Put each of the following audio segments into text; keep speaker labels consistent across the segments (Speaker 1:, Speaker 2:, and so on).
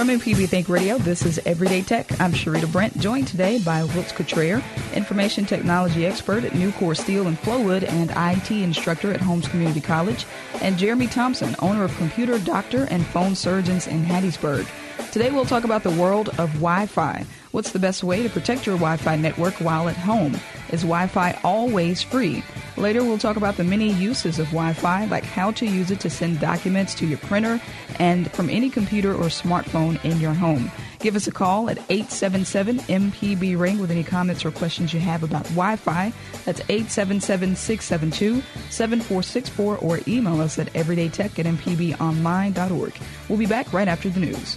Speaker 1: From MPB Think Radio, this is Everyday Tech. I'm Sharita Brent, joined today by Wiltz Cottrell, information technology expert at Nucor Steel and Flowood and IT instructor at Holmes Community College, and Jeremy Thompson, owner of Computer Doctor and Phone Surgeons in Hattiesburg. Today we'll talk about the world of Wi-Fi. What's the best way to protect your Wi-Fi network while at home? Is Wi-Fi always free? Later we'll talk about the many uses of Wi-Fi, like how to use it to send documents to your printer and from any computer or smartphone in your home. Give us a call at 877-MPB Ring with any comments or questions you have about Wi-Fi. That's 877-672-7464 or email us at everydaytech at mpbonline.org. We'll be back right after the news.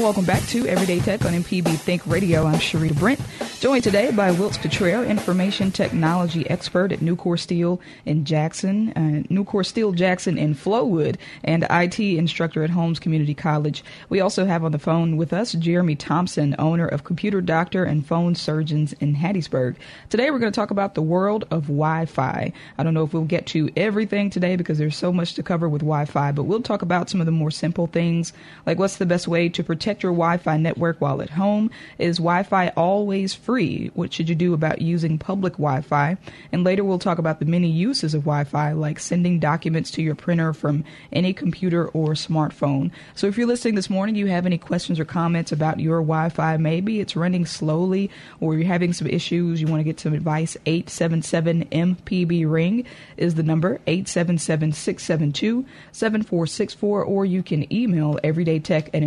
Speaker 1: And welcome back to Everyday Tech on MPB Think Radio. I'm Sharita Brent. Joined today by Wilts Cottrell, information technology expert at Nucor Steel in Jackson, uh, Nucor Steel Jackson in Flowood, and IT instructor at Holmes Community College. We also have on the phone with us Jeremy Thompson, owner of Computer Doctor and Phone Surgeons in Hattiesburg. Today we're going to talk about the world of Wi-Fi. I don't know if we'll get to everything today because there's so much to cover with Wi-Fi, but we'll talk about some of the more simple things, like what's the best way to protect your Wi-Fi network while at home? Is Wi-Fi always free? What should you do about using public Wi Fi? And later we'll talk about the many uses of Wi Fi, like sending documents to your printer from any computer or smartphone. So if you're listening this morning, you have any questions or comments about your Wi Fi, maybe it's running slowly or you're having some issues, you want to get some advice, 877 MPB Ring is the number, 877 672 7464, or you can email everydaytech at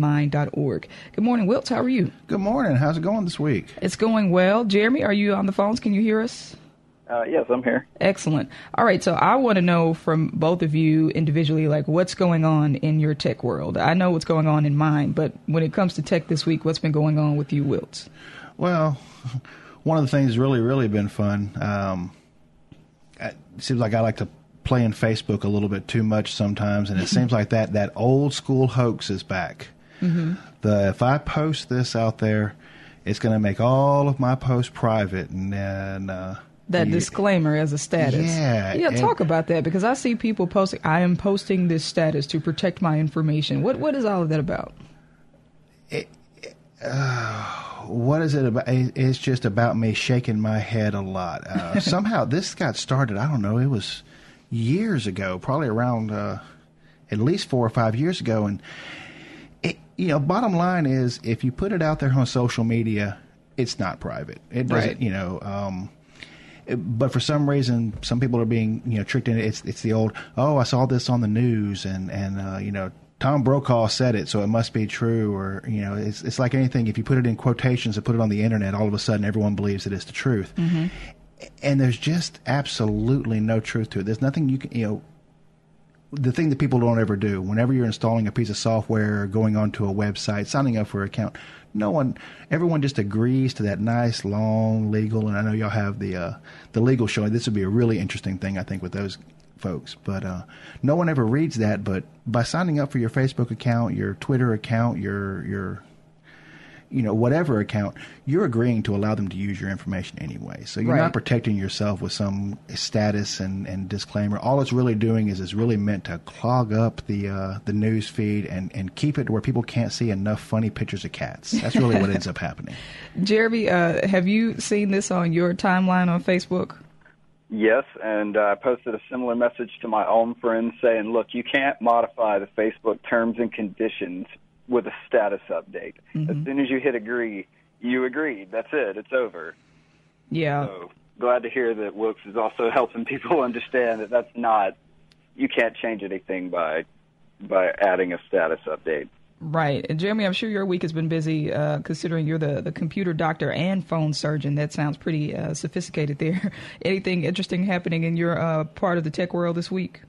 Speaker 1: mpbonline.org. Good morning, Wilt. How are you?
Speaker 2: Good morning. How's it going this week? week?
Speaker 1: It's going well. Jeremy, are you on the phones? Can you hear us?
Speaker 3: Uh, yes, I'm here.
Speaker 1: Excellent. All right, so I want to know from both of you individually, like what's going on in your tech world. I know what's going on in mine, but when it comes to tech this week, what's been going on with you, Wiltz?
Speaker 2: Well, one of the things really, really been fun. Um, it seems like I like to play in Facebook a little bit too much sometimes, and it seems like that that old school hoax is back. Mm-hmm. The if I post this out there, it's going to make all of my posts private and then uh,
Speaker 1: that
Speaker 2: you,
Speaker 1: disclaimer as a status.
Speaker 2: Yeah,
Speaker 1: yeah. Talk about that because I see people posting. I am posting this status to protect my information. What what is all of that about?
Speaker 2: It, uh, what is it about? It's just about me shaking my head a lot. Uh, somehow this got started. I don't know. It was years ago, probably around uh, at least four or five years ago, and you know, bottom line is if you put it out there on social media, it's not private. It doesn't, right. you know. Um, but for some reason, some people are being you know tricked into it. It's it's the old oh I saw this on the news and and uh, you know Tom Brokaw said it, so it must be true. Or you know, it's it's like anything. If you put it in quotations and put it on the internet, all of a sudden everyone believes it is the truth. Mm-hmm. And there's just absolutely no truth to it. There's nothing you can you know the thing that people don't ever do whenever you're installing a piece of software going onto a website signing up for an account no one everyone just agrees to that nice long legal and i know y'all have the uh, the legal showing. This would be a really interesting thing i think with those folks. But uh, no one ever reads that but by signing up for your facebook account your twitter account your your you know, whatever account, you're agreeing to allow them to use your information anyway. So you're right. not protecting yourself with some status and, and disclaimer. All it's really doing is it's really meant to clog up the uh, the news feed and, and keep it where people can't see enough funny pictures of cats. That's really what ends up happening.
Speaker 1: Jeremy, uh, have you seen this on your timeline on Facebook?
Speaker 3: Yes, and uh, I posted a similar message to my own friends saying, look, you can't modify the Facebook terms and conditions with a status update. Mm-hmm. As soon as you hit agree, you agreed. That's it. It's over.
Speaker 1: Yeah.
Speaker 3: So glad to hear that Wilkes is also helping people understand that that's not you can't change anything by by adding a status update.
Speaker 1: Right. And Jeremy, I'm sure your week has been busy uh, considering you're the, the computer doctor and phone surgeon. That sounds pretty uh, sophisticated there. Anything interesting happening in your uh, part of the tech world this week?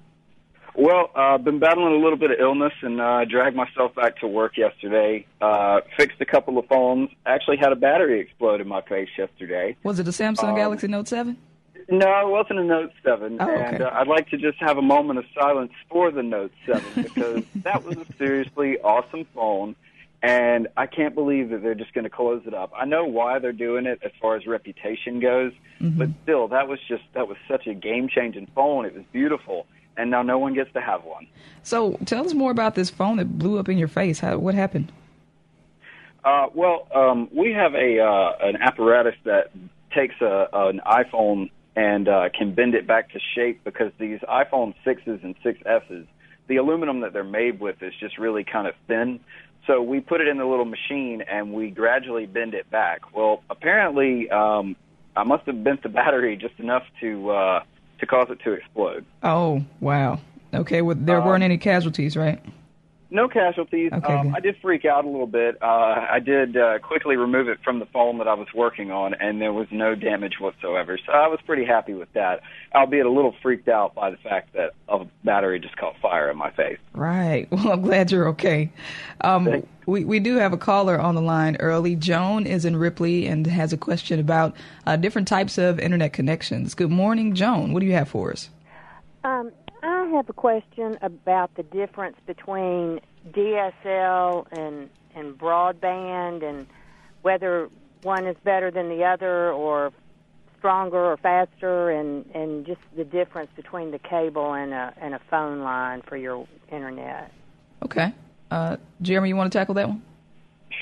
Speaker 3: Well, I've uh, been battling a little bit of illness and uh, dragged myself back to work yesterday. Uh, fixed a couple of phones. Actually, had a battery explode in my face yesterday.
Speaker 1: Was it a Samsung um, Galaxy Note Seven?
Speaker 3: No, it wasn't a Note Seven.
Speaker 1: Oh, okay.
Speaker 3: And uh, I'd like to just have a moment of silence for the Note Seven because that was a seriously awesome phone. And I can't believe that they're just going to close it up. I know why they're doing it as far as reputation goes, mm-hmm. but still, that was just that was such a game changing phone. It was beautiful and now no one gets to have one.
Speaker 1: So tell us more about this phone that blew up in your face. How, what happened?
Speaker 3: Uh, well, um, we have a uh, an apparatus that takes a, an iPhone and uh, can bend it back to shape because these iPhone sixes and 6s, the aluminum that they're made with is just really kind of thin. So we put it in the little machine and we gradually bend it back. Well, apparently, um, I must have bent the battery just enough to uh, to cause it to explode.
Speaker 1: Oh, wow. Okay, well, there um, weren't any casualties, right?
Speaker 3: No casualties.
Speaker 1: Okay,
Speaker 3: um, I did freak out a little bit. Uh, I did uh, quickly remove it from the phone that I was working on, and there was no damage whatsoever. So I was pretty happy with that, albeit a little freaked out by the fact that a battery just caught fire in my face.
Speaker 1: Right. Well, I'm glad you're okay. Um, we, we do have a caller on the line early. Joan is in Ripley and has a question about uh, different types of internet connections. Good morning, Joan. What do you have for us?
Speaker 4: Um, I have a question about the difference between DSL and and broadband, and whether one is better than the other, or stronger or faster, and and just the difference between the cable and a and a phone line for your internet.
Speaker 1: Okay, uh, Jeremy, you want to tackle that one?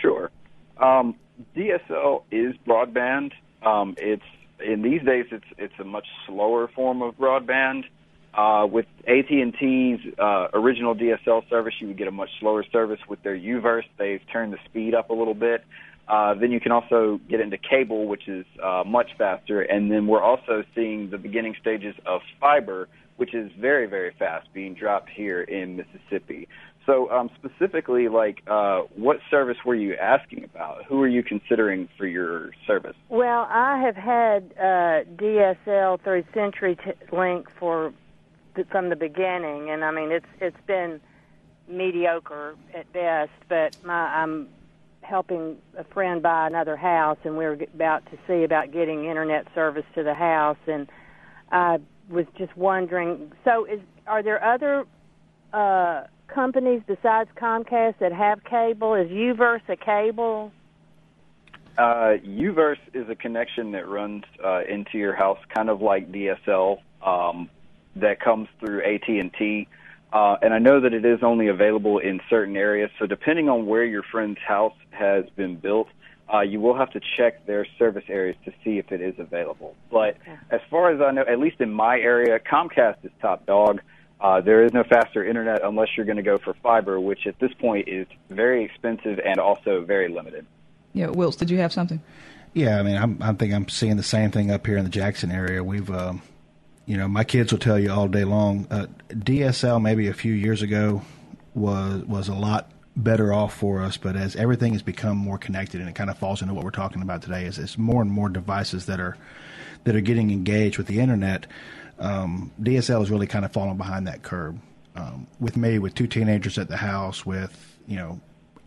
Speaker 3: Sure. Um, DSL is broadband. Um, it's in these days it's it's a much slower form of broadband. Uh, with AT&T's uh, original DSL service, you would get a much slower service. With their UVerse, they've turned the speed up a little bit. Uh, then you can also get into cable, which is uh, much faster. And then we're also seeing the beginning stages of fiber, which is very, very fast, being dropped here in Mississippi. So, um, specifically, like, uh, what service were you asking about? Who are you considering for your service?
Speaker 4: Well, I have had uh, DSL through CenturyLink for from the beginning, and I mean it's it's been mediocre at best. But my, I'm helping a friend buy another house, and we are about to see about getting internet service to the house, and I was just wondering. So, is are there other uh, companies besides Comcast that have cable? Is UVerse a cable?
Speaker 3: Uh, UVerse is a connection that runs uh, into your house, kind of like DSL. Um, that comes through AT&T. Uh, and I know that it is only available in certain areas. So depending on where your friend's house has been built, uh, you will have to check their service areas to see if it is available. But okay. as far as I know, at least in my area, Comcast is top dog. Uh, there is no faster internet unless you're going to go for fiber, which at this point is very expensive and also very limited.
Speaker 1: Yeah, Wills, did you have something?
Speaker 2: Yeah, I mean, I'm, I think I'm seeing the same thing up here in the Jackson area. We've um, you know, my kids will tell you all day long. Uh, DSL maybe a few years ago was was a lot better off for us, but as everything has become more connected, and it kind of falls into what we're talking about today, is it's more and more devices that are that are getting engaged with the internet. Um, DSL is really kind of falling behind that curve. Um, with me, with two teenagers at the house, with you know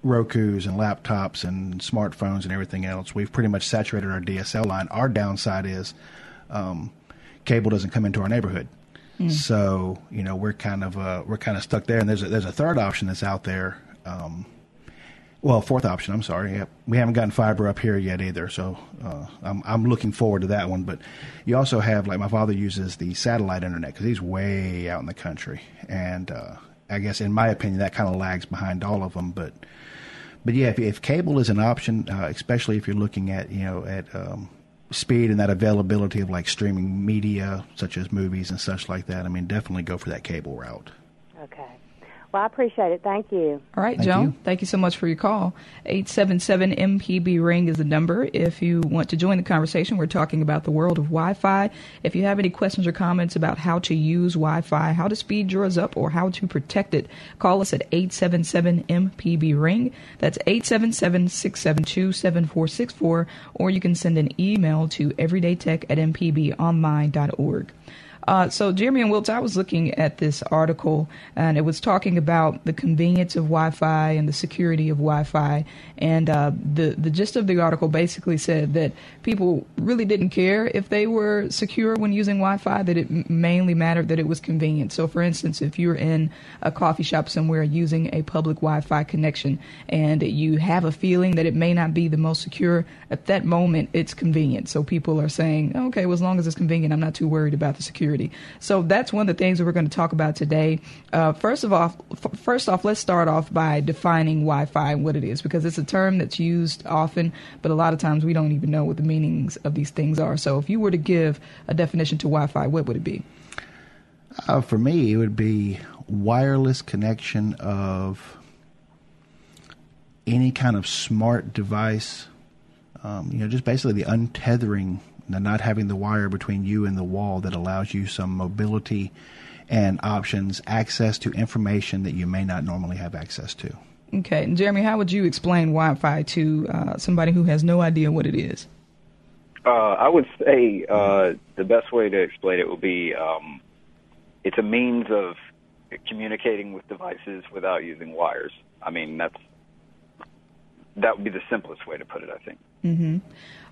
Speaker 2: Roku's and laptops and smartphones and everything else, we've pretty much saturated our DSL line. Our downside is um, cable doesn't come into our neighborhood. Mm. So you know we're kind of uh, we're kind of stuck there. And there's a, there's a third option that's out there. Um, well, fourth option. I'm sorry. We haven't gotten fiber up here yet either. So uh, I'm I'm looking forward to that one. But you also have like my father uses the satellite internet because he's way out in the country, and uh, I guess in my opinion that kind of lags behind all of them. But but yeah, if, if cable is an option, uh, especially if you're looking at you know at um, speed and that availability of like streaming media such as movies and such like that, I mean, definitely go for that cable route.
Speaker 4: Okay. Well, I appreciate it. Thank you.
Speaker 1: All right,
Speaker 2: Thank
Speaker 1: Joan.
Speaker 2: You.
Speaker 1: Thank you so much for your call. 877 MPB Ring is the number. If you want to join the conversation, we're talking about the world of Wi Fi. If you have any questions or comments about how to use Wi Fi, how to speed yours up, or how to protect it, call us at 877 MPB Ring. That's 877 672 7464, or you can send an email to everydaytech at mpbonline.org. Uh, so, Jeremy and Wilts, I was looking at this article, and it was talking about the convenience of Wi-Fi and the security of Wi-Fi. And uh, the the gist of the article basically said that people really didn't care if they were secure when using Wi-Fi. That it mainly mattered that it was convenient. So, for instance, if you're in a coffee shop somewhere using a public Wi-Fi connection, and you have a feeling that it may not be the most secure at that moment, it's convenient. So people are saying, okay, well, as long as it's convenient, I'm not too worried about the security. So that's one of the things that we're going to talk about today. Uh, first of all, f- first off, let's start off by defining Wi-Fi and what it is, because it's a term that's used often, but a lot of times we don't even know what the meanings of these things are. So if you were to give a definition to Wi-Fi, what would it be?
Speaker 2: Uh, for me, it would be wireless connection of any kind of smart device. Um, you know, just basically the untethering, the not having the wire between you and the wall that allows you some mobility and options, access to information that you may not normally have access to.
Speaker 1: Okay, and Jeremy, how would you explain Wi-Fi to uh, somebody who has no idea what it is?
Speaker 3: Uh, I would say uh, the best way to explain it would be um, it's a means of communicating with devices without using wires. I mean, that's that would be the simplest way to put it, I think.
Speaker 1: Mm-hmm.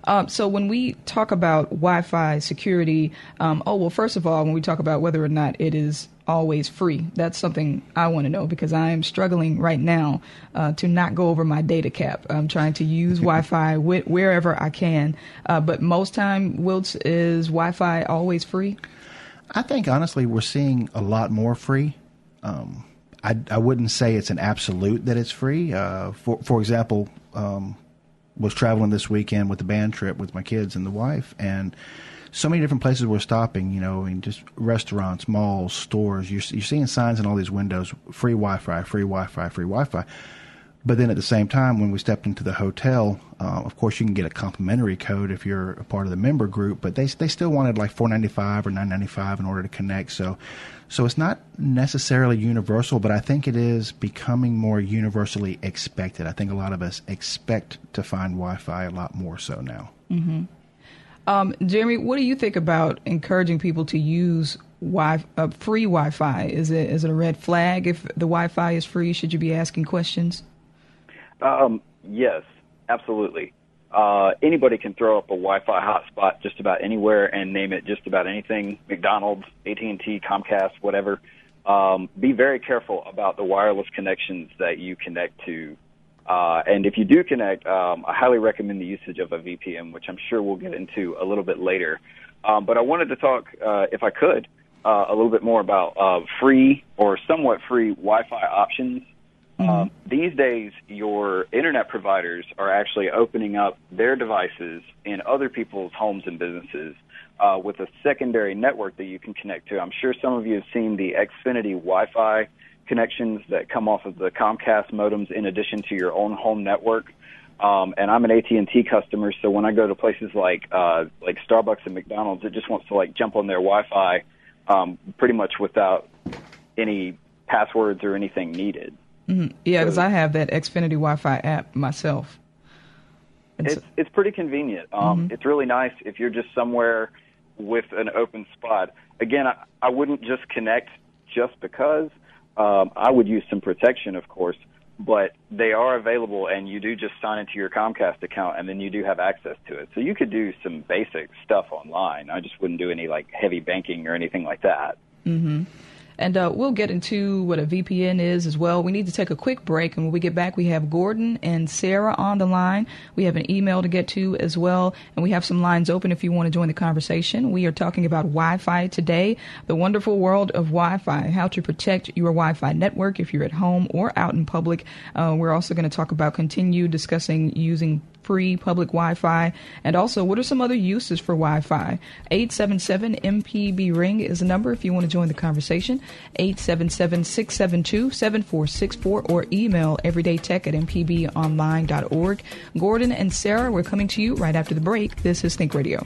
Speaker 1: Um, so when we talk about Wi-Fi security, um, oh well, first of all, when we talk about whether or not it is always free, that's something I want to know because I am struggling right now uh, to not go over my data cap. I'm trying to use Wi-Fi wh- wherever I can, uh, but most time, Wiltz, is Wi-Fi always free?
Speaker 2: I think honestly, we're seeing a lot more free. Um, I, I wouldn't say it's an absolute that it's free. Uh, for for example, um, was traveling this weekend with the band trip with my kids and the wife, and so many different places we're stopping. You know, in just restaurants, malls, stores. You're, you're seeing signs in all these windows: free Wi-Fi, free Wi-Fi, free Wi-Fi. But then at the same time, when we stepped into the hotel, uh, of course you can get a complimentary code if you're a part of the member group. But they they still wanted like four ninety five or nine ninety five in order to connect. So so it's not necessarily universal, but I think it is becoming more universally expected. I think a lot of us expect to find Wi-Fi a lot more so now.
Speaker 1: Mm-hmm. Um, Jeremy, what do you think about encouraging people to use wi- uh, free Wi-Fi? Is it is it a red flag if the Wi-Fi is free? Should you be asking questions?
Speaker 3: Um, yes, absolutely uh, anybody can throw up a Wi-Fi hotspot just about anywhere and name it just about anything. McDonald's, AT&T, Comcast, whatever. Um, be very careful about the wireless connections that you connect to. Uh, and if you do connect, um, I highly recommend the usage of a VPN, which I'm sure we'll get into a little bit later. Um, but I wanted to talk, uh, if I could, uh, a little bit more about uh, free or somewhat free Wi-Fi options Mm-hmm. Um, these days, your internet providers are actually opening up their devices in other people's homes and businesses uh, with a secondary network that you can connect to. I'm sure some of you have seen the Xfinity Wi-Fi connections that come off of the Comcast modems in addition to your own home network. Um, and I'm an AT&T customer, so when I go to places like uh, like Starbucks and McDonald's, it just wants to like jump on their Wi-Fi um, pretty much without any passwords or anything needed.
Speaker 1: Mm-hmm. Yeah, because so, I have that Xfinity Wi-Fi app myself.
Speaker 3: It's it's, it's pretty convenient. Um, mm-hmm. It's really nice if you're just somewhere with an open spot. Again, I, I wouldn't just connect just because. Um, I would use some protection, of course, but they are available, and you do just sign into your Comcast account, and then you do have access to it. So you could do some basic stuff online. I just wouldn't do any like heavy banking or anything like that.
Speaker 1: Mm-hmm. And uh, we'll get into what a VPN is as well. We need to take a quick break. And when we get back, we have Gordon and Sarah on the line. We have an email to get to as well. And we have some lines open if you want to join the conversation. We are talking about Wi Fi today, the wonderful world of Wi Fi, how to protect your Wi Fi network if you're at home or out in public. Uh, we're also going to talk about continue discussing using free public Wi-Fi? And also, what are some other uses for Wi-Fi? 877 MPB Ring is the number if you want to join the conversation. 877-672-7464 or email everydaytech at mpbonline.org. Gordon and Sarah, we're coming to you right after the break. This is Think Radio.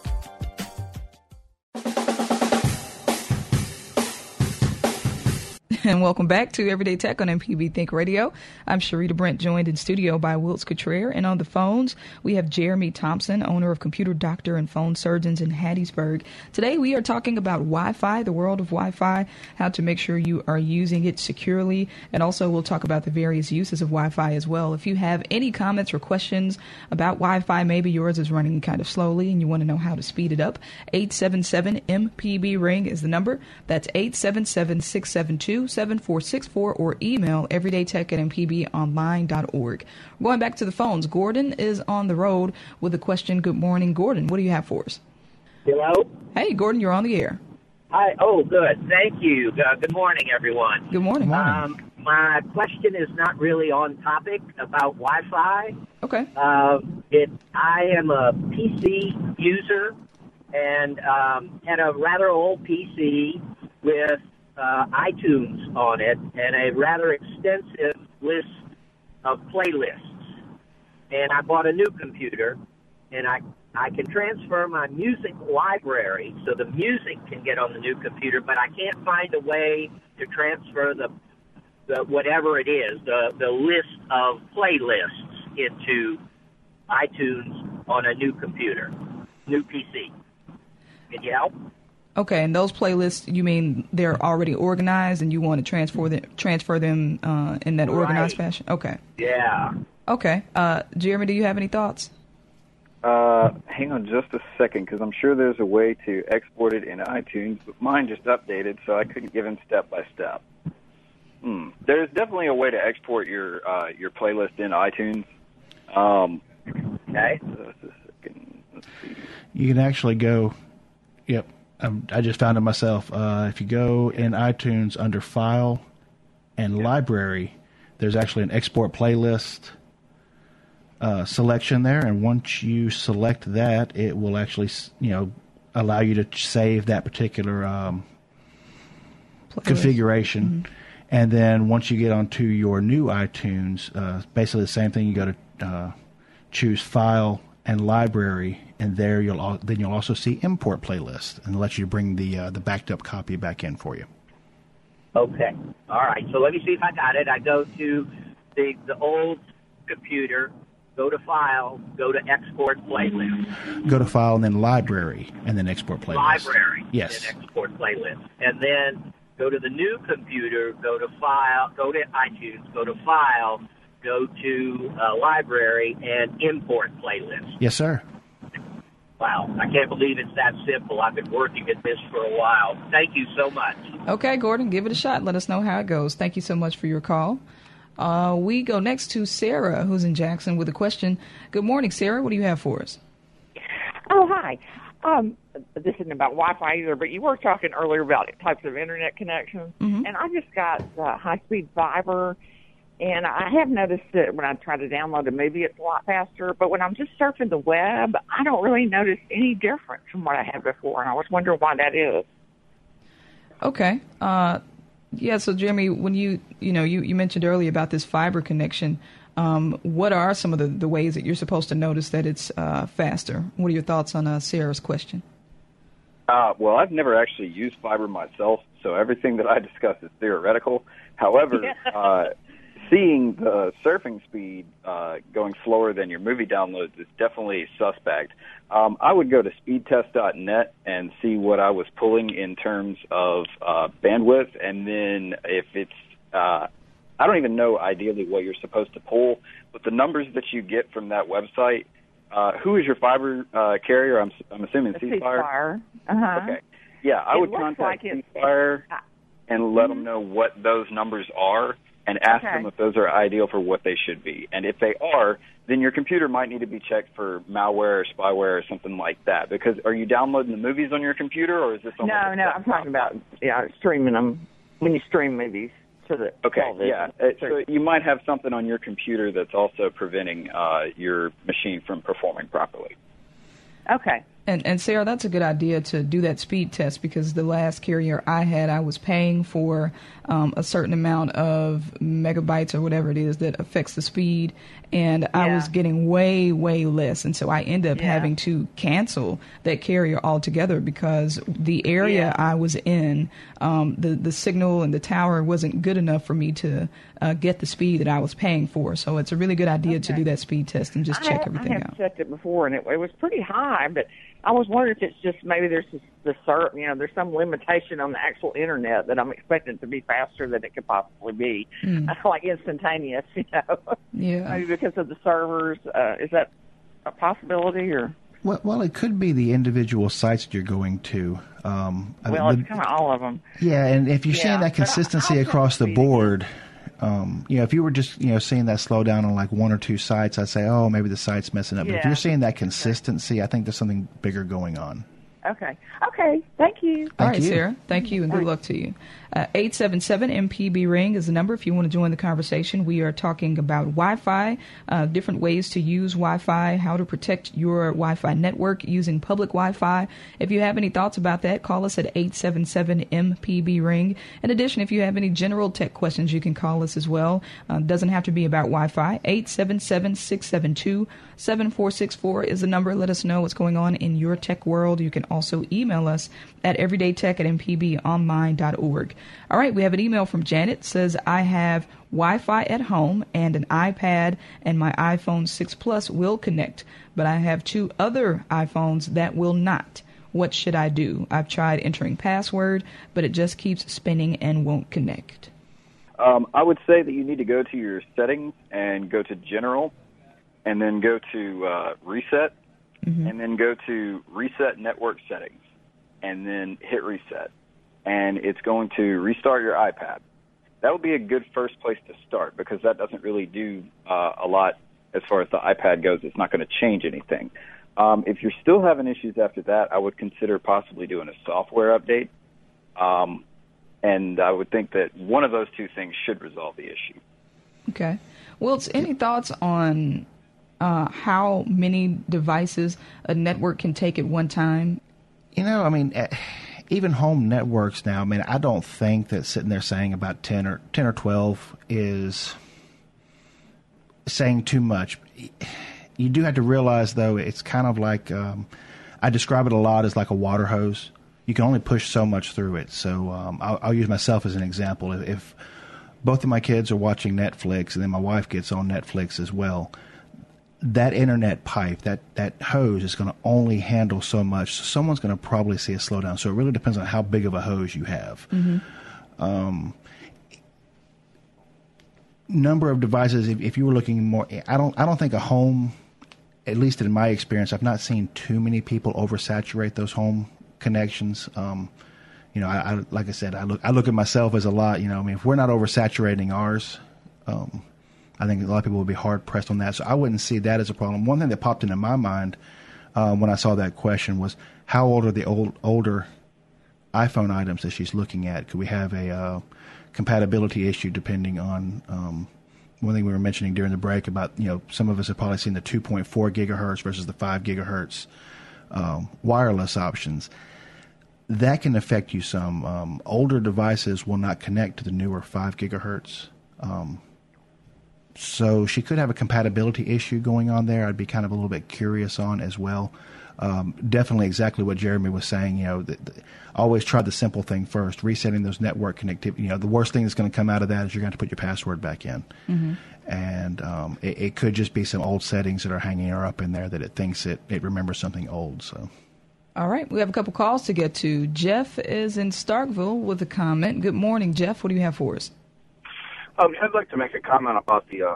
Speaker 1: and welcome back to Everyday Tech on MPB Think Radio. I'm Sharita Brent, joined in studio by Wilts Cottrell, and on the phones we have Jeremy Thompson, owner of Computer Doctor and Phone Surgeons in Hattiesburg. Today we are talking about Wi-Fi, the world of Wi-Fi, how to make sure you are using it securely, and also we'll talk about the various uses of Wi-Fi as well. If you have any comments or questions about Wi-Fi, maybe yours is running kind of slowly and you want to know how to speed it up, 877 MPB ring is the number. That's 877 672 7464 or email everydaytech at mpbonline.org. Going back to the phones, Gordon is on the road with a question. Good morning, Gordon. What do you have for us?
Speaker 5: Hello?
Speaker 1: Hey, Gordon, you're on the air.
Speaker 5: Hi. Oh, good. Thank you. Uh, good morning, everyone.
Speaker 1: Good morning.
Speaker 5: Um, my question is not really on topic about Wi-Fi.
Speaker 1: Okay.
Speaker 5: Uh, it. I am a PC user and um, had a rather old PC with uh, iTunes on it and a rather extensive list of playlists. And I bought a new computer, and I I can transfer my music library so the music can get on the new computer, but I can't find a way to transfer the the whatever it is the the list of playlists into iTunes on a new computer, new PC. Can you help?
Speaker 1: Okay, and those playlists, you mean they're already organized, and you want to transfer them transfer them uh, in that organized
Speaker 5: Right.
Speaker 1: fashion? Okay.
Speaker 5: Yeah.
Speaker 1: Okay. Uh, Jeremy, do you have any thoughts?
Speaker 3: Uh, hang on just a second, because I'm sure there's a way to export it in iTunes, but mine just updated, so I couldn't give him step by step. Hmm. There's definitely a way to export your uh, your playlist in iTunes. Um,
Speaker 5: Okay.
Speaker 3: just a second. Let's see.
Speaker 2: You can actually go. Yep, um, I just found it myself. Uh, if you go in iTunes under File and Library, there's actually an export playlist uh, selection there, and once you select that, it will actually, you know, allow you to save that particular um, configuration. And then once you get onto your new iTunes, uh, basically the same thing. You go to uh, choose File and Library, and there you'll al- then you'll also see Import Playlist, and let you bring the uh, the backed up copy back in for you.
Speaker 5: Okay. All right. So let me see if I got it. I go to the the old computer, go to File, go to Export Playlist,
Speaker 2: Go to File and then Library, and then Export Playlist.
Speaker 5: Library,
Speaker 2: Yes.
Speaker 5: and Export Playlist, and then go to the new computer, go to File, go to iTunes, go to File, go to uh, Library, and Import Playlist.
Speaker 2: Yes, sir.
Speaker 5: Wow, I can't believe it's that simple. I've been working at this for a while. Thank you so much.
Speaker 1: Okay, Gordon, give it a shot. Let us know how it goes. Thank you so much for your call. Uh, we go next to Sarah, who's in Jackson, with a question. Good morning, Sarah. What do you have for us?
Speaker 6: Oh, hi. Um, this isn't about Wi-Fi either, but you were talking earlier about types of internet connections,
Speaker 1: Mhm.
Speaker 6: and I just got uh, high-speed fiber, and I have noticed that when I try to download a movie, it's a lot faster. But when I'm just surfing the web, I don't really notice any difference from what I had before, and I was wondering why that is.
Speaker 1: Okay. Uh, yeah. So, Jeremy, when you you know you, you mentioned earlier about this fiber connection, um, what are some of the, the ways that you're supposed to notice that it's uh, faster? What are your thoughts on uh, Sarah's question?
Speaker 3: Uh, well, I've never actually used fiber myself, so everything that I discuss is theoretical. However, uh, seeing the surfing speed uh, going slower than your movie downloads is definitely suspect. Um, I would go to speedtest.net and see what I was pulling in terms of uh, bandwidth, and then if it's uh, I don't even know ideally what you're supposed to pull, but the numbers that you get from that website. Uh, who is your fiber uh, carrier? I'm, I'm assuming C
Speaker 6: Spire. Uh-huh.
Speaker 3: Okay. Yeah, I
Speaker 6: It
Speaker 3: would contact
Speaker 6: like C
Speaker 3: Spire and let them know what those numbers are and ask
Speaker 6: Okay.
Speaker 3: them if those are ideal for what they should be. And if they are, then your computer might need to be checked for malware or spyware or something like that. Because are you downloading the movies on your computer or is this on
Speaker 6: No, no, I'm talking about yeah, streaming them when you stream movies to the
Speaker 3: Okay,
Speaker 6: television.
Speaker 3: yeah. Uh, So you might have something on your computer that's also preventing uh, your machine from performing properly.
Speaker 6: Okay.
Speaker 1: And, and Sarah, that's a good idea to do that speed test because the last carrier I had, I was paying for um, a certain amount of megabytes or whatever it is that affects the speed, and I was getting way, way less. And so I ended up
Speaker 6: Yeah.
Speaker 1: having to cancel that carrier altogether because the area
Speaker 6: Yeah.
Speaker 1: I was in, um, the, the signal and the tower wasn't good enough for me to uh, get the speed that I was paying for. So it's a really good idea to do that speed test and just
Speaker 6: I
Speaker 1: check
Speaker 6: have,
Speaker 1: everything
Speaker 6: I have
Speaker 1: out.
Speaker 6: checked it before, and it, it was pretty high. But I was wondering if it's just maybe there's just the ser- you know there's some limitation on the actual internet that I'm expecting it to be faster than it could possibly be, like instantaneous. You know,
Speaker 1: Yeah.
Speaker 6: maybe because of the servers. Uh, is that a possibility or?
Speaker 2: Well, well, it could be the individual sites that you're going to. Um,
Speaker 6: Well,
Speaker 2: the-
Speaker 6: it's kind of all of them.
Speaker 2: Yeah, and if you're
Speaker 6: Yeah,
Speaker 2: seeing that consistency
Speaker 6: I'll
Speaker 2: across the
Speaker 6: the speed again.
Speaker 2: board, um, you know, if you were just you know seeing that slow down on like one or two sites, I'd say, oh, maybe the site's messing up. But if you're seeing that consistency, I think there's something bigger going on.
Speaker 6: Okay. Okay. Thank you.
Speaker 2: Thank
Speaker 1: right,
Speaker 2: you.
Speaker 1: Sarah. Thank you, and good luck to you. Uh, 877 MPB Ring is the number if you want to join the conversation. We are talking about Wi Fi, uh, different ways to use Wi Fi, how to protect your Wi Fi network using public Wi Fi. If you have any thoughts about that, call us at 877 MPB Ring. In addition, if you have any general tech questions, you can call us as well. Uh, doesn't have to be about Wi Fi. 877 672 7464 is the number. Let us know what's going on in your tech world. You can also email us at everydaytech at mpbonline.org. All right, we have an email from Janet. It says, I have Wi Fi at home and an iPad, and my iPhone 6 Plus will connect, but I have two other iPhones that will not. What should I do? I've tried entering password, but it just keeps spinning and won't connect.
Speaker 3: Um, I would say that you need to go to your settings and go to General, and then go to uh, Reset, and then go to Reset Network Settings, and then hit Reset, and it's going to restart your iPad. That would be a good first place to start because that doesn't really do uh, a lot as far as the iPad goes. It's not going to change anything. Um, if you're still having issues after that, I would consider possibly doing a software update. Um, and I would think that one of those two things should resolve the issue.
Speaker 1: Okay. Wilts, any thoughts on uh, how many devices a network can take at one time?
Speaker 2: You know, I mean, eh, even home networks now. I mean, I don't think that sitting there saying about ten or ten or twelve is saying too much. You do have to realize, though, it's kind of like um, I describe it a lot as like a water hose. You can only push so much through it. So um, I'll, I'll use myself as an example. If, if both of my kids are watching Netflix, and then my wife gets on Netflix as well, that internet pipe, that, that hose is going to only handle so much. So someone's going to probably see a slowdown. So it really depends on how big of a hose you have. Um, number of devices. If, if you were looking more, I don't. I don't think a home, at least in my experience, I've not seen too many people oversaturate those home connections. Um, you know, I, I like I said, I look I look at myself as a lot. You know, I mean, if we're not oversaturating ours, um, I think a lot of people would be hard pressed on that. So I wouldn't see that as a problem. One thing that popped into my mind uh, when I saw that question was how old are the old older iPhone items that she's looking at? Could we have a uh, compatibility issue depending on um, one thing we were mentioning during the break about you know some of us have probably seen the 2.4 gigahertz versus the 5 gigahertz um, wireless options. That can affect you some. Um, older devices will not connect to the newer 5 gigahertz. So she could have a compatibility issue going on there. I'd be kind of a little bit curious on as well. Um, definitely exactly what Jeremy was saying. You know, that, that always try the simple thing first, resetting those network connectivity. You know, the worst thing that's going to come out of that is you're going to put your password back in, and um, it, it could just be some old settings that are hanging her up in there that it thinks it it remembers something old. So.
Speaker 1: All right, we have a couple calls to get to. Jeff is in Starkville with a comment. Good morning, Jeff. What do you have for us?
Speaker 7: Um, I'd like to make a comment about the uh,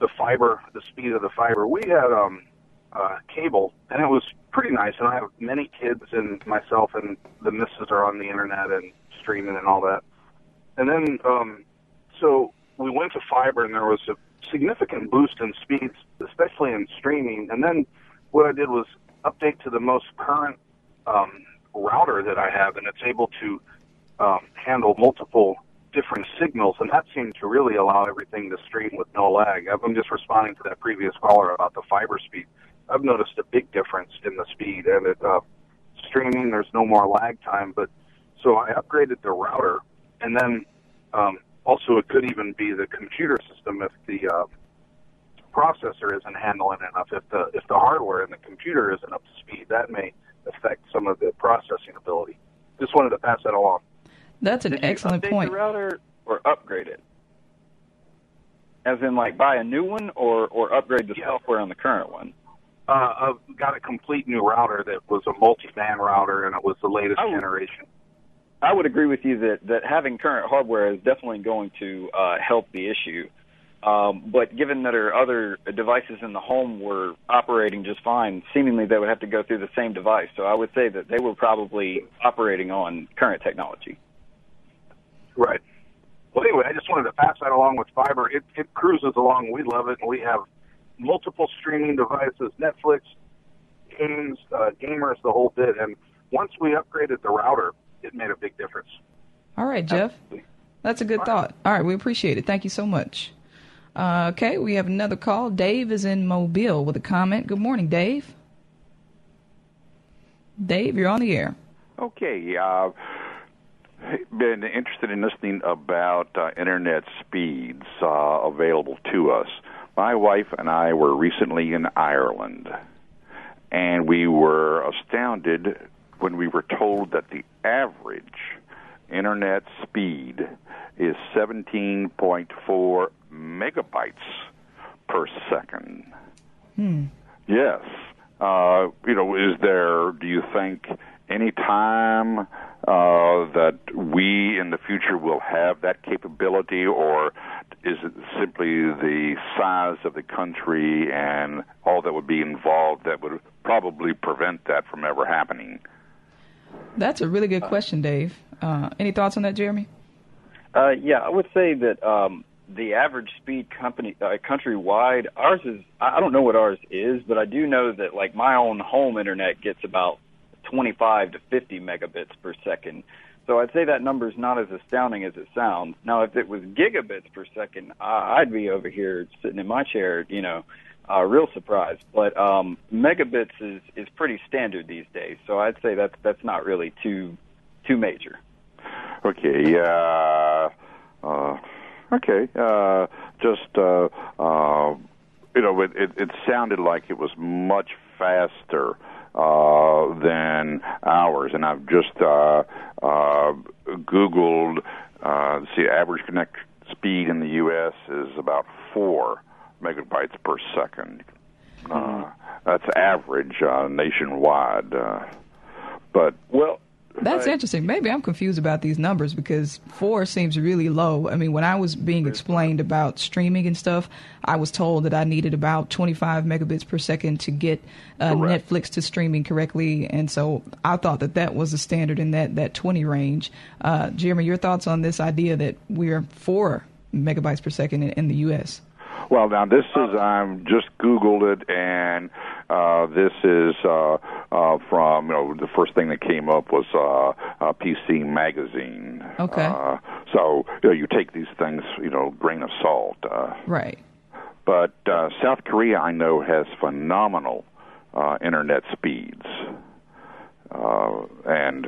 Speaker 7: the fiber, the speed of the fiber. We had um, uh, cable, and it was pretty nice. And I have many kids, and myself and the missus are on the internet and streaming and all that. And then, um, so we went to fiber, and there was a significant boost in speeds, especially in streaming. And then what I did was update to the most current um, router that I have, and it's able to um, handle multiple different signals, and that seemed to really allow everything to stream with no lag. I'm just responding to that previous caller about the fiber speed. I've noticed a big difference in the speed, and it uh, streaming. There's no more lag time, but so I upgraded the router, and then um, also it could even be the computer system if the uh, processor isn't handling enough. If the if the hardware in the computer isn't up to speed, that may affect some of the processing ability. Just wanted to pass that along.
Speaker 1: That's an
Speaker 3: Did you
Speaker 1: excellent
Speaker 3: update
Speaker 1: point.
Speaker 3: The router or upgrade it? As in, like, buy a new one or or upgrade the
Speaker 7: Yeah.
Speaker 3: software on the current one?
Speaker 7: Uh, I've got a complete new router that was a multi-band router, and it was the latest
Speaker 3: Oh.
Speaker 7: generation.
Speaker 3: I would agree with you that that having current hardware is definitely going to uh, help the issue. Um, but given that our other devices in the home were operating just fine, seemingly they would have to go through the same device. So I would say that they were probably operating on current technology.
Speaker 7: Right. Well, anyway, I just wanted to pass that along with fiber. It, it cruises along. We love it, and we have multiple streaming devices, Netflix, games, uh, gamers, the whole bit. And once we upgraded the router, it made a big difference.
Speaker 1: All right, Jeff. That's a good thought. All right, we appreciate it. Thank you so much. Uh, okay, we have another call. Dave is in Mobile with a comment. Good morning, Dave. Dave, you're on the air.
Speaker 8: Okay. Uh, been interested in listening about uh, internet speeds uh, available to us. My wife and I were recently in Ireland, and we were astounded when we were told that the average internet speed is 17.4 megabytes per second. Yes. Uh, you know, is there, do you think, any time uh, that we in the future will have that capability, or is it simply the size of the country and all that would be involved that would probably prevent that from ever happening?
Speaker 1: That's a really good question, Dave. Uh, any thoughts on that, Jeremy?
Speaker 3: Uh, yeah, I would say that um, the average speed company uh, countrywide, ours is. I I don't know what ours is, but I do know that like my own home internet gets about 25 to 50 megabits per second. So I'd say that number is not as astounding as it sounds. Now, if it was gigabits per second, I'd be over here sitting in my chair, you know, uh, real surprised. But um, megabits is is pretty standard these days. So I'd say that's that's not really too too major.
Speaker 8: Okay. Uh, uh, okay. Uh, just uh, uh, you know, it, it, it sounded like it was much faster uh, than ours, and I've just uh, uh, Googled. Uh, see, average connect speed in the U.S. is about four megabytes per second. Uh, that's average uh, nationwide. Uh, but
Speaker 3: Well,
Speaker 1: That's interesting. Maybe I'm confused about these numbers because four seems really low. I mean, when I was being explained about streaming and stuff, I was told that I needed about 25 megabits per second to get uh, Netflix to streaming correctly, and so I thought that that was the standard in that that 20 range. Uh, Jeremy, your thoughts on this idea that we're four megabytes per second in, in the U.S.
Speaker 8: Well, now this is I've just Googled it, and uh, this is uh, uh, from you know the first thing that came up was uh, uh, PC Magazine.
Speaker 1: Okay.
Speaker 8: Uh, so you know you take these things you know grain of salt. Uh,
Speaker 1: Right.
Speaker 8: but uh, South Korea, I know, has phenomenal uh, internet speeds, uh, and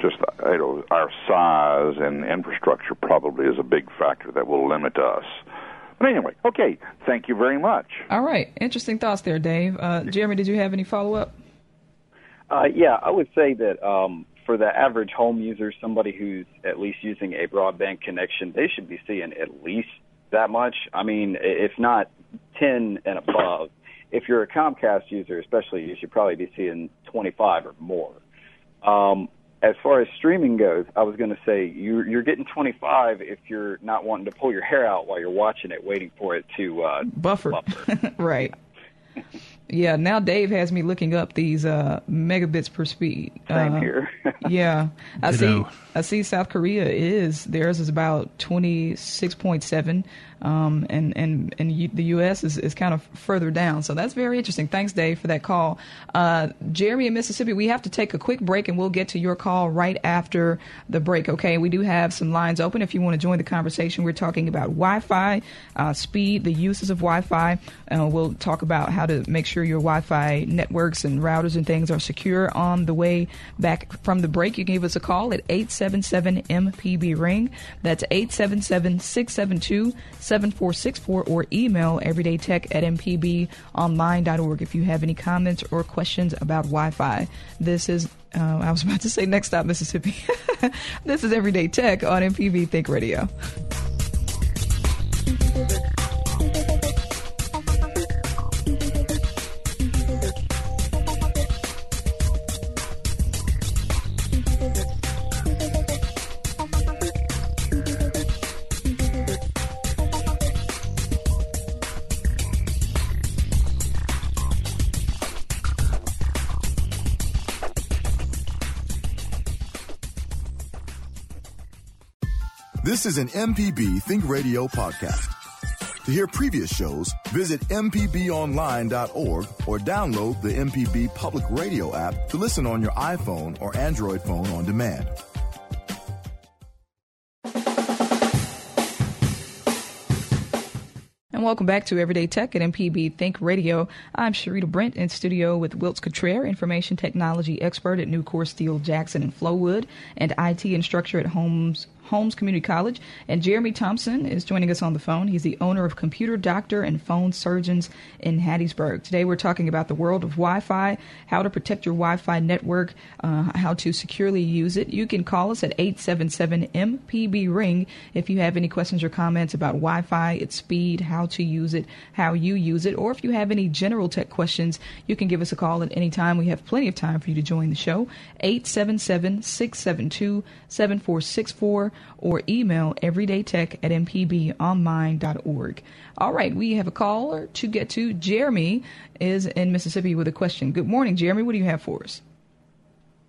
Speaker 8: just you know our size and infrastructure probably is a big factor that will limit us. But anyway, okay. Thank you very much.
Speaker 1: All right. Interesting thoughts there, Dave. Uh, Jeremy, did you have any follow up?
Speaker 3: Uh, yeah, I would say that um, for the average home user, somebody who's at least using a broadband connection, they should be seeing at least that much. I mean, if not 10 and above. If you're a Comcast user, especially, you should probably be seeing 25 or more. Um, as far as streaming goes, I was going to say you're, you're getting 25 if you're not wanting to pull your hair out while you're watching it, waiting for it to uh,
Speaker 1: Buffer.
Speaker 3: buffer.
Speaker 1: right. Yeah, now Dave has me looking up these uh, megabits per speed.
Speaker 3: Same
Speaker 1: Uh,
Speaker 3: here.
Speaker 1: yeah, I see. I see. South Korea is theirs is about twenty six point seven, um, and and and U- the U.S. is, is kind of further down. So that's very interesting. Thanks, Dave, for that call. Uh, Jeremy in Mississippi, we have to take a quick break, and we'll get to your call right after the break. Okay, we do have some lines open if you want to join the conversation. We're talking about Wi-Fi uh, speed, the uses of Wi-Fi. Uh, we'll talk about how how to make sure your Wi-Fi networks and routers and things are secure on the way back from the break, you can give us a call at 877 MPB ring. That's 877 672 7464 or email everydaytech at mpbonline.org if you have any comments or questions about Wi-Fi. This is uh, I was about to say next stop Mississippi. this is Everyday Tech on MPB Think Radio.
Speaker 9: This is an MPB Think Radio podcast. To hear previous shows, visit MPBOnline.org or download the MPB Public Radio app to listen on your iPhone or Android phone on demand.
Speaker 1: And welcome back to Everyday Tech at MPB Think Radio. I'm Sharita Brent in studio with Wilts Cottrell, information technology expert at Nucor Steel Jackson and Flowood, and IT instructor at Holmes Holmes Community College. And Jeremy Thompson is joining us on the phone. He's the owner of Computer Doctor and Phone Surgeons in Hattiesburg. Today we're talking about the world of Wi Fi, how to protect your Wi Fi network, uh, how to securely use it. You can call us at 877 MPB Ring if you have any questions or comments about Wi Fi, its speed, how to use it, how you use it, or if you have any general tech questions, you can give us a call at any time. We have plenty of time for you to join the show. 877 672 7464 or email everydaytech at mpbonline.org. All right, we have a caller to get to. Jeremy is in Mississippi with a question. Good morning, Jeremy. What do you have for us?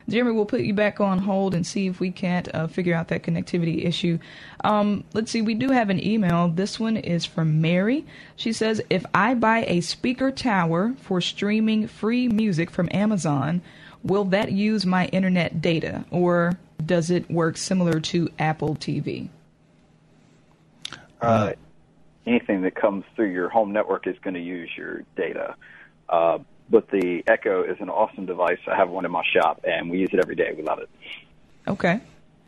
Speaker 1: Jeremy, we'll put you back on hold and see if we can't uh, figure out that connectivity issue. Um, let's see, we do have an email. This one is from Mary. She says, If I buy a speaker tower for streaming free music from Amazon, will that use my internet data? Or does it work similar to Apple TV?
Speaker 3: Uh, anything that comes through your home network is going to use your data. Uh, but the Echo is an awesome device. I have one in my shop, and we use it every day. We love it.
Speaker 1: Okay.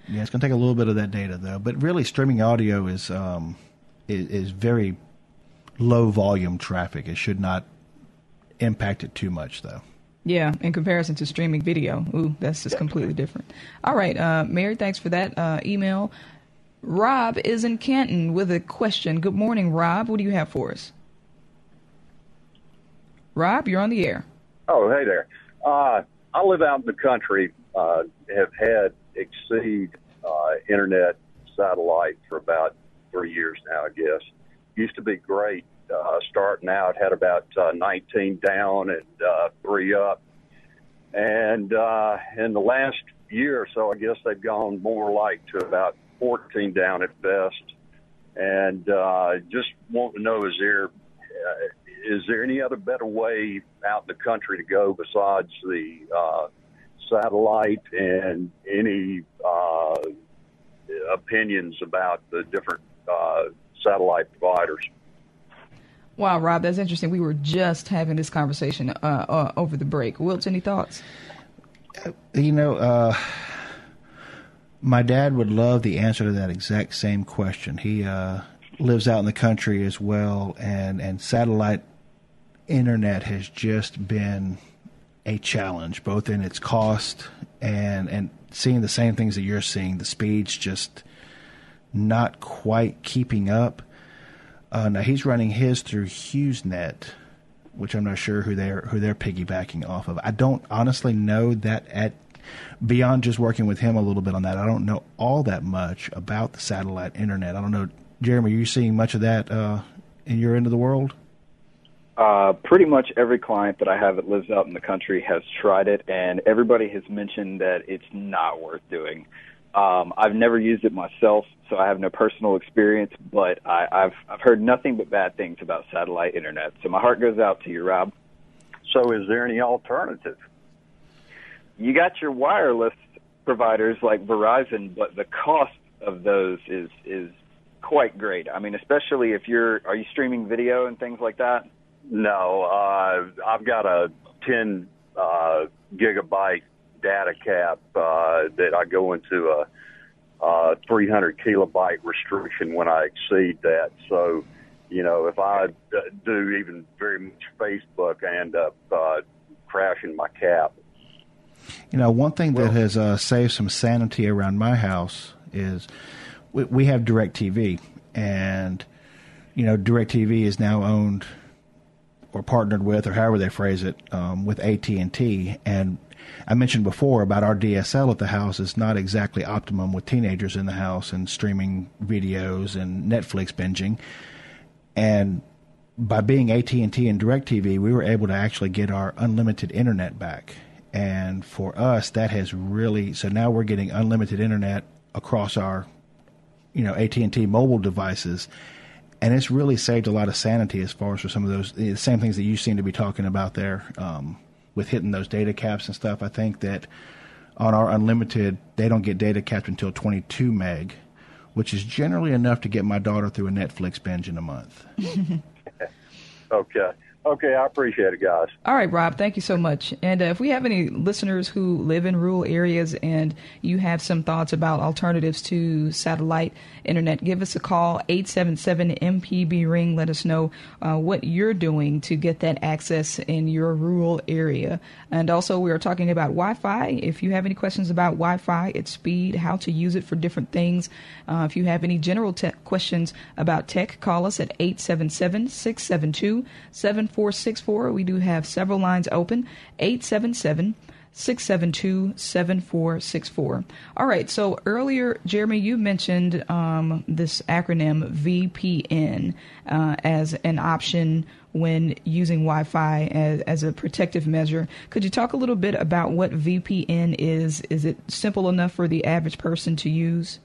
Speaker 2: Yeah, it's going to take a little bit of that data though. But really, streaming audio is um, is, is very low volume traffic. It should not impact it too much though.
Speaker 1: Yeah, in comparison to streaming video. Ooh, that's just completely different. All right, uh, Mary, thanks for that uh, email. Rob is in Canton with a question. Good morning, Rob. What do you have for us? Rob, you're on the air.
Speaker 10: Oh, hey there. Uh, I live out in the country, uh, have had Exede uh, internet satellite for about three years now, I guess. Used to be great uh, starting out, had about uh, 19 down and uh, three up. And uh, in the last year or so, I guess they've gone more like to about 14 down at best. And uh, just want to know is there uh, is there any other better way out in the country to go besides the uh, satellite and any uh, opinions about the different uh, satellite providers?
Speaker 1: Wow, Rob, that's interesting. We were just having this conversation uh, uh, over the break. Wilt, any thoughts?
Speaker 2: You know, uh, my dad would love the answer to that exact same question. He uh, lives out in the country as well, and, and satellite internet has just been a challenge, both in its cost and and seeing the same things that you're seeing. The speed's just not quite keeping up. Uh, now he's running his through HughesNet, which I'm not sure who they're who they're piggybacking off of. I don't honestly know that at beyond just working with him a little bit on that. I don't know all that much about the satellite internet. I don't know, Jeremy. Are you seeing much of that uh, in your end of the world?
Speaker 3: Uh, pretty much every client that I have that lives out in the country has tried it, and everybody has mentioned that it's not worth doing. Um, I've never used it myself, so I have no personal experience, but I, I've I've heard nothing but bad things about satellite internet. So my heart goes out to you, Rob.
Speaker 10: So, is there any alternative?
Speaker 3: You got your wireless providers like Verizon, but the cost of those is is quite great. I mean, especially if you're are you streaming video and things like that?
Speaker 10: No, uh, I've got a 10 uh, gigabyte data cap uh, that I go into a, a 300 kilobyte restriction when I exceed that. So, you know, if I uh, do even very much Facebook, I end up uh, crashing my cap.
Speaker 2: You know, one thing that has uh, saved some sanity around my house is we, we have DirecTV, and you know, DirecTV is now owned or partnered with, or however they phrase it, um, with AT and T. And I mentioned before about our DSL at the house is not exactly optimum with teenagers in the house and streaming videos and Netflix binging. And by being AT and DirecTV, we were able to actually get our unlimited internet back. And for us, that has really so now we're getting unlimited internet across our, you know, AT and T mobile devices, and it's really saved a lot of sanity as far as for some of those the same things that you seem to be talking about there um, with hitting those data caps and stuff. I think that on our unlimited, they don't get data capped until 22 meg, which is generally enough to get my daughter through a Netflix binge in a month.
Speaker 10: Okay. Okay, I appreciate it, guys.
Speaker 1: All right, Rob, thank you so much. And uh, if we have any listeners who live in rural areas and you have some thoughts about alternatives to satellite internet, give us a call, 877 MPB Ring. Let us know uh, what you're doing to get that access in your rural area. And also, we are talking about Wi Fi. If you have any questions about Wi Fi, its speed, how to use it for different things, uh, if you have any general te- questions about tech, call us at 877 672 7464. We do have several lines open 877 672 7464. All right, so earlier, Jeremy, you mentioned um, this acronym VPN uh, as an option when using Wi Fi as, as a protective measure. Could you talk a little bit about what VPN is? Is it simple enough for the average person to use?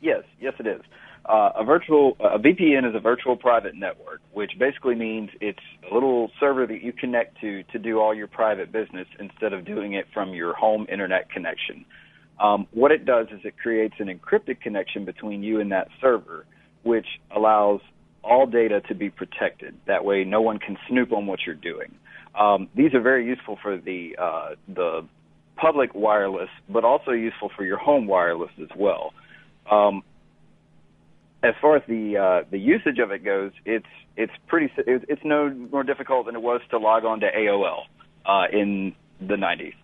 Speaker 3: Yes, yes, it is. Uh, a virtual a VPN is a virtual private network, which basically means it's a little server that you connect to to do all your private business instead of doing it from your home internet connection. Um, what it does is it creates an encrypted connection between you and that server, which allows all data to be protected. That way, no one can snoop on what you're doing. Um, these are very useful for the uh, the public wireless, but also useful for your home wireless as well. Um, as far as the uh, the usage of it goes, it's it's pretty it's, no more difficult than it was to log on to AOL uh, in the 90s.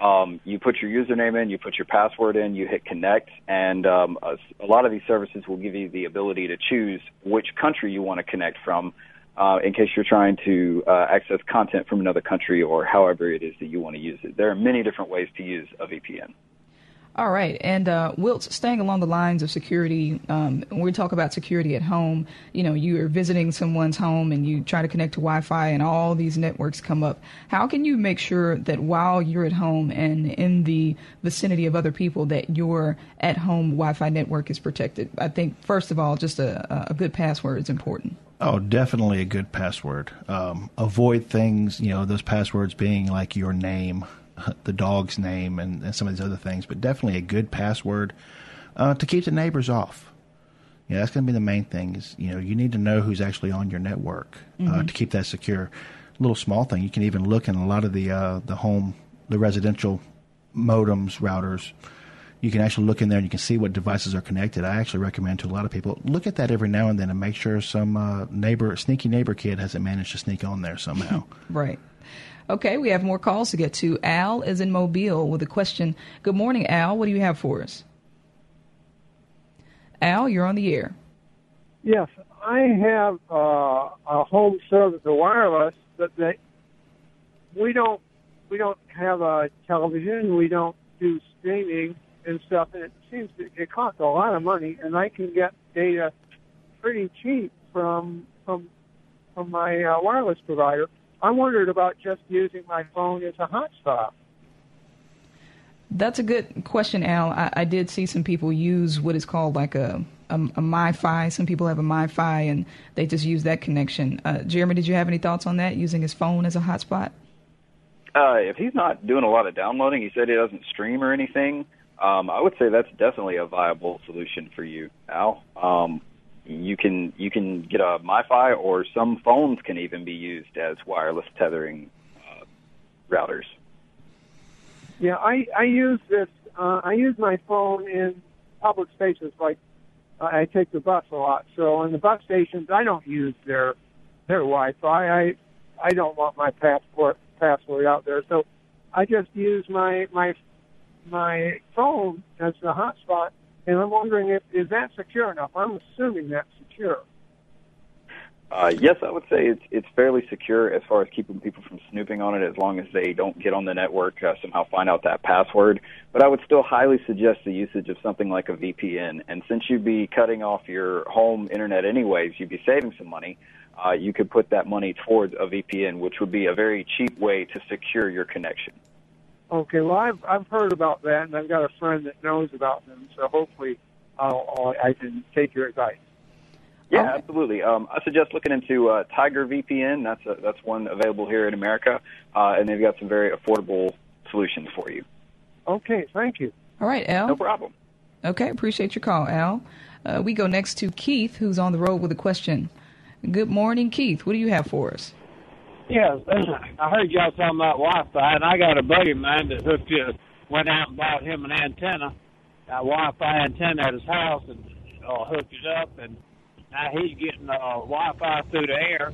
Speaker 3: Um, you put your username in, you put your password in, you hit connect, and um, a, a lot of these services will give you the ability to choose which country you want to connect from, uh, in case you're trying to uh, access content from another country or however it is that you want to use it. There are many different ways to use a VPN.
Speaker 1: All right, and uh, Wilt, staying along the lines of security, um, when we talk about security at home, you know, you are visiting someone's home and you try to connect to Wi-Fi, and all these networks come up. How can you make sure that while you're at home and in the vicinity of other people, that your at-home Wi-Fi network is protected? I think first of all, just a, a good password is important.
Speaker 2: Oh, definitely a good password. Um, avoid things, you know, those passwords being like your name the dog's name and, and, some of these other things, but definitely a good password uh, to keep the neighbors off. Yeah, that's going to be the main thing. Is you know you need to know who's actually on your network uh, mm-hmm. to keep that secure. A little small thing you can even look in a lot of the uh, the home the residential modems routers. You can actually look in there and you can see what devices are connected. I actually recommend to a lot of people look at that every now and then and make sure some uh, neighbor sneaky neighbor kid hasn't managed to sneak on there somehow.
Speaker 1: right. Okay, we have more calls to get to. Al is in Mobile with a question. Good morning, Al. What do you have for us? Al, you're on the air.
Speaker 11: Yes, I have uh, a home service, a wireless, but they, we don't we don't have a television. We don't do streaming and stuff, and it seems to, it costs a lot of money, and I can get data pretty cheap from from from my uh, wireless provider. I wondered about just using my phone as a hotspot.
Speaker 1: That's a good question, Al. I, I, did see some people use what is called like a, a, a MiFi. Some people have a MiFi and they just use that connection. Uh, Jeremy, did you have any thoughts on that, using his phone as a hotspot?
Speaker 3: Uh, if he's not doing a lot of downloading, he said he doesn't stream or anything. Um, I would say that's definitely a viable solution for you, Al. Um, you can you can get a MiFi, or some phones can even be used as wireless tethering uh, routers.
Speaker 11: Yeah, I I use this. Uh, I use my phone in public spaces like I take the bus a lot. So in the bus stations, I don't use their their Wi-Fi. I I don't want my passport password out there. So I just use my my my phone as the hotspot, and I'm wondering if is that secure enough. I'm assuming that's secure.
Speaker 3: Uh, yes, I would say it's it's fairly secure as far as keeping people from snooping on it, as long as they don't get on the network uh, somehow find out that password. But I would still highly suggest the usage of something like a VPN. And since you'd be cutting off your home internet anyways, you'd be saving some money. Uh, you could put that money towards a VPN, which would be a very cheap way to secure your connection.
Speaker 11: Okay, well I've I've heard about that, and I've got a friend that knows about them. So hopefully, I'll, I'll I can take your advice.
Speaker 3: Yeah, absolutely. Um, I suggest looking into uh, Tiger VPN. That's a, that's one available here in America, uh, and they've got some very affordable solutions for you.
Speaker 11: Okay, thank you.
Speaker 1: All right, Al.
Speaker 3: No problem.
Speaker 1: Okay, appreciate your call, Al. Uh, we go next to Keith, who's on the road with a question. Good morning, Keith. What do you have for us?
Speaker 12: Yeah, I heard y'all talking about Wi-Fi, and I got a buddy of mine that hooked it, went out and bought him an antenna, a Wi-Fi antenna at his house, and uh, hooked it up, and now he's getting uh, Wi-Fi through the air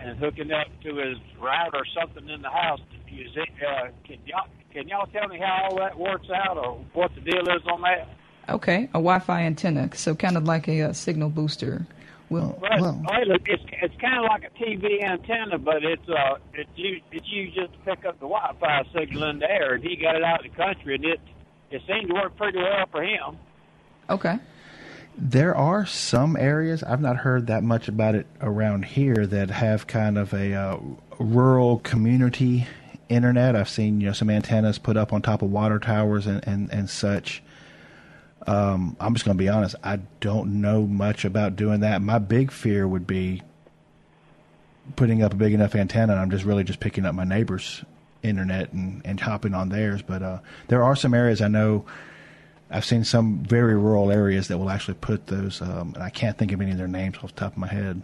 Speaker 12: and hooking up to his router or something in the house. Is it, uh, can y'all can y'all tell me how all that works out, or what the deal is on that?
Speaker 1: Okay, a Wi-Fi antenna, so kind of like a, a signal booster. Well,
Speaker 12: Well, it's it's kind of like a TV antenna, but it's uh it's used it's used just to pick up the Wi-Fi signal in the air, and he got it out in the country, and it it seemed to work pretty well for him.
Speaker 1: Okay.
Speaker 2: There are some areas I've not heard that much about it around here that have kind of a uh, rural community internet. I've seen you know some antennas put up on top of water towers and and and such. Um, I'm just going to be honest. I don't know much about doing that. My big fear would be putting up a big enough antenna. and I'm just really just picking up my neighbor's internet and and hopping on theirs. But uh, there are some areas I know. I've seen some very rural areas that will actually put those, um, and I can't think of any of their names off the top of my head.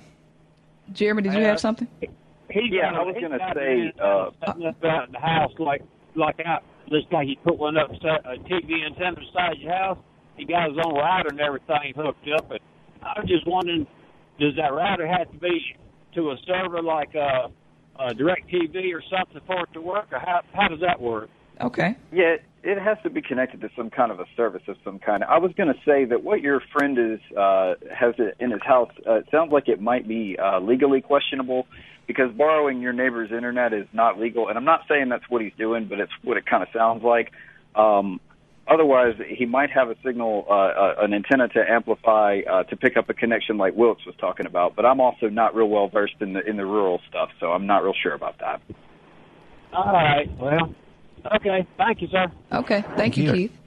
Speaker 1: Jeremy, did you have something?
Speaker 12: He
Speaker 3: Yeah, I was gonna say,
Speaker 12: an
Speaker 3: uh,
Speaker 12: antenna setting up out in the house like like out just like he put one up set a TV antenna beside your house. He got his own router and everything hooked up. And I was just wondering, does that router have to be to a server like uh, uh, DirecTV or something for it to work, or how how does that work?
Speaker 1: Okay.
Speaker 3: Yeah, it has to be connected to some kind of a service of some kind. I was going to say that what your friend is uh, has it in his house uh, it sounds like it might be uh, legally questionable because borrowing your neighbor's internet is not legal. And I'm not saying that's what he's doing, but it's what it kind of sounds like. Um, otherwise, he might have a signal, uh, uh, an antenna to amplify uh, to pick up a connection like Wilkes was talking about. But I'm also not real well versed in the in the rural stuff, so I'm not real sure about that.
Speaker 12: All right, well, okay, thank you, sir.
Speaker 1: Okay. Thank you, Keith.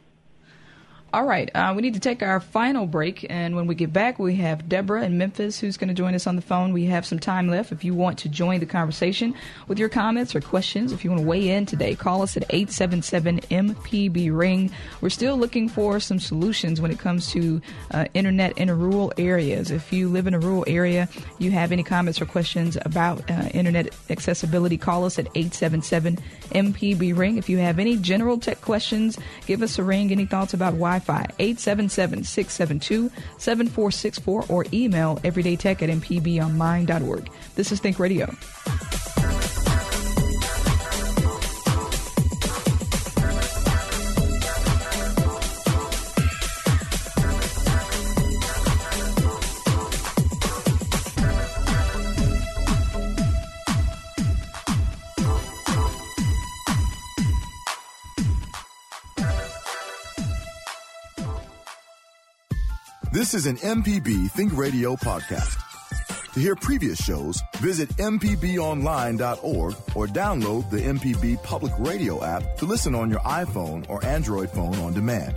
Speaker 1: All right. Uh, we need to take our final break. And when we get back, we have Deborah in Memphis who's going to join us on the phone. We have some time left. If you want to join the conversation with your comments or questions, if you want to weigh in today, call us at 877 MPB Ring. We're still looking for some solutions when it comes to uh, internet in rural areas. If you live in a rural area, you have any comments or questions about uh, internet accessibility, call us at 877 MPB Ring. If you have any general tech questions, give us a ring. Any thoughts about Wi Fi? 877 672 7464 or email everydaytech at mpbonline.org. This is Think Radio.
Speaker 9: This is an MPB Think Radio podcast. To hear previous shows, visit MPBOnline.org or download the MPB Public Radio app to listen on your iPhone or Android phone on demand.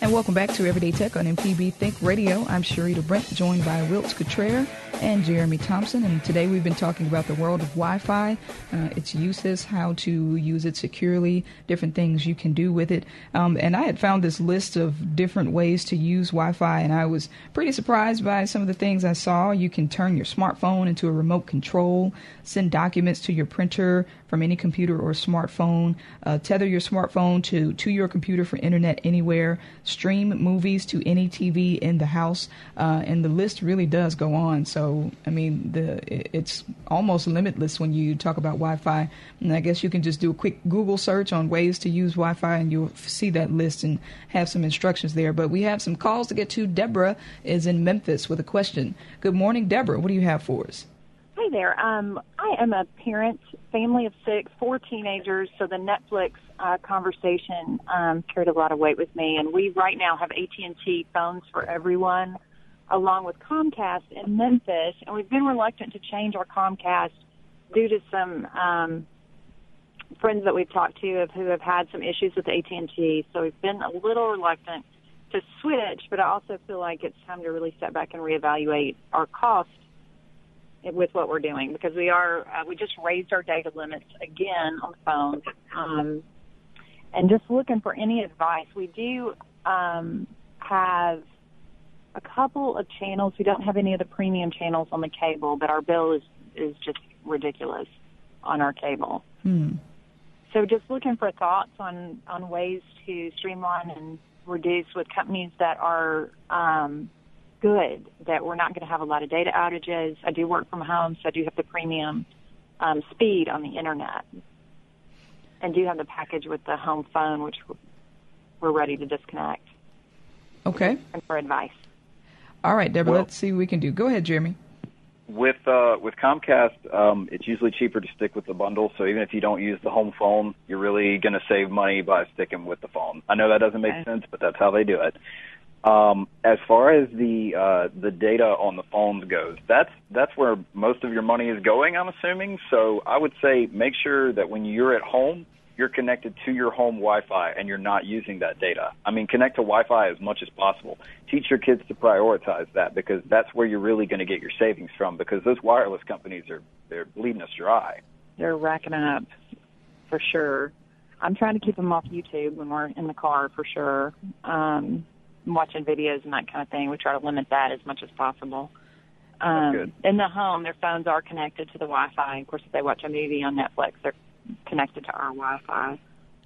Speaker 1: And welcome back to Everyday Tech on MPB Think Radio. I'm Sharita Brent, joined by Wilts Cottrell and Jeremy Thompson. And today we've been talking about the world of Wi Fi, uh, its uses, how to use it securely, different things you can do with it. Um, and I had found this list of different ways to use Wi Fi, and I was pretty surprised by some of the things I saw. You can turn your smartphone into a remote control, send documents to your printer from any computer or smartphone, uh, tether your smartphone to, to your computer for internet anywhere, stream movies to any TV in the house, uh, and the list really does go on. So, I mean, the it's almost limitless when you talk about Wi-Fi. And I guess you can just do a quick Google search on ways to use Wi-Fi, and you'll see that list and have some instructions there. But we have some calls to get to. Deborah is in Memphis with a question. Good morning, Deborah. What do you have for us?
Speaker 13: Hi there. Um, I am a parent, family of six, four teenagers. So the Netflix uh, conversation um, carried a lot of weight with me, and we right now have AT and T phones for everyone, along with Comcast in Memphis, and we've been reluctant to change our Comcast due to some um, friends that we've talked to of who have had some issues with AT and T. So we've been a little reluctant to switch, but I also feel like it's time to really step back and reevaluate our cost with what we're doing because we are uh, we just raised our data limits again on the phone um, and just looking for any advice we do um, have a couple of channels we don't have any of the premium channels on the cable but our bill is is just ridiculous on our cable
Speaker 1: hmm.
Speaker 13: so just looking for thoughts on on ways to streamline and reduce with companies that are um, good that we're not going to have a lot of data outages. I do work from home, so I do have the premium um, speed on the internet, and do have the package with the home phone, which we're ready to disconnect.
Speaker 1: Okay.
Speaker 13: And for advice.
Speaker 1: All right, Deborah.
Speaker 3: Well,
Speaker 1: let's see what we can do. Go ahead, Jeremy.
Speaker 3: With uh, with Comcast, um, it's usually cheaper to stick with the bundle. So even if you don't use the home phone, you're really going to save money by sticking with the phone. I know that doesn't make
Speaker 13: Okay.
Speaker 3: sense, but that's how they do it. Um, as far as the uh, the data on the phones goes, that's that's where most of your money is going. I'm assuming. So I would say make sure that when you're at home, you're connected to your home Wi-Fi and you're not using that data. I mean, connect to Wi-Fi as much as possible. Teach your kids to prioritize that because that's where you're really going to get your savings from. Because those wireless companies are they're bleeding us dry.
Speaker 13: They're racking it up for sure. I'm trying to keep them off YouTube when we're in the car for sure. Um, watching videos and that kind of thing. We try to limit that as much as possible. Um. In the home, their phones are connected to the Wi-Fi. Of course, if they watch a movie on Netflix, they're connected to our Wi-Fi.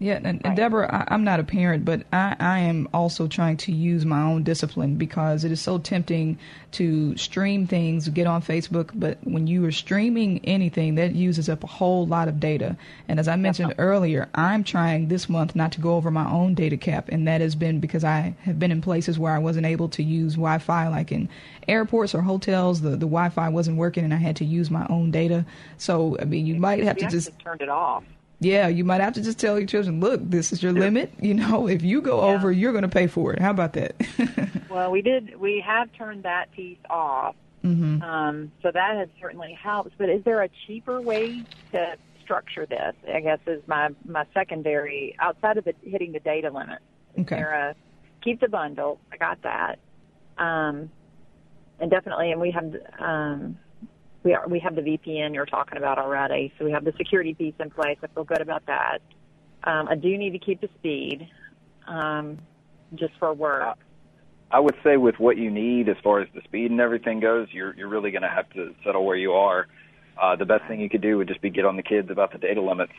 Speaker 1: Yeah, and, and Deborah, I, I'm not a parent, but I, I am also trying to use my own discipline because it is so tempting to stream things, get on Facebook, but when you are streaming anything, that uses up a whole lot of data. And as I mentioned earlier, I'm trying this month not to go over my own data cap, and that has been because I have been in places where I wasn't able to use Wi-Fi, like in airports or hotels. The the Wi-Fi wasn't working, and I had to use my own data. So I mean, you might have to just
Speaker 13: turned it off.
Speaker 1: Yeah, you might have to just tell your children, look, this is your limit. You know, if you go over, you're going to pay for it. How about that?
Speaker 13: Well, we did. We have turned that piece off.
Speaker 1: hmm
Speaker 13: Um, so that has certainly helped. But is there a cheaper way to structure this? I guess is my my secondary outside of the hitting the data limit.
Speaker 1: Okay.
Speaker 13: a keep the bundle? I got that. Um, and definitely, and we have um, we are we have the VPN you're talking about already. So we have the security piece in place. I feel good about that. Um, I do need to keep the speed, um, just for work.
Speaker 3: I would say with what you need as far as the speed and everything goes, you're you're really going to have to settle where you are. Uh, the best thing you could do would just be get on the kids about the data limits.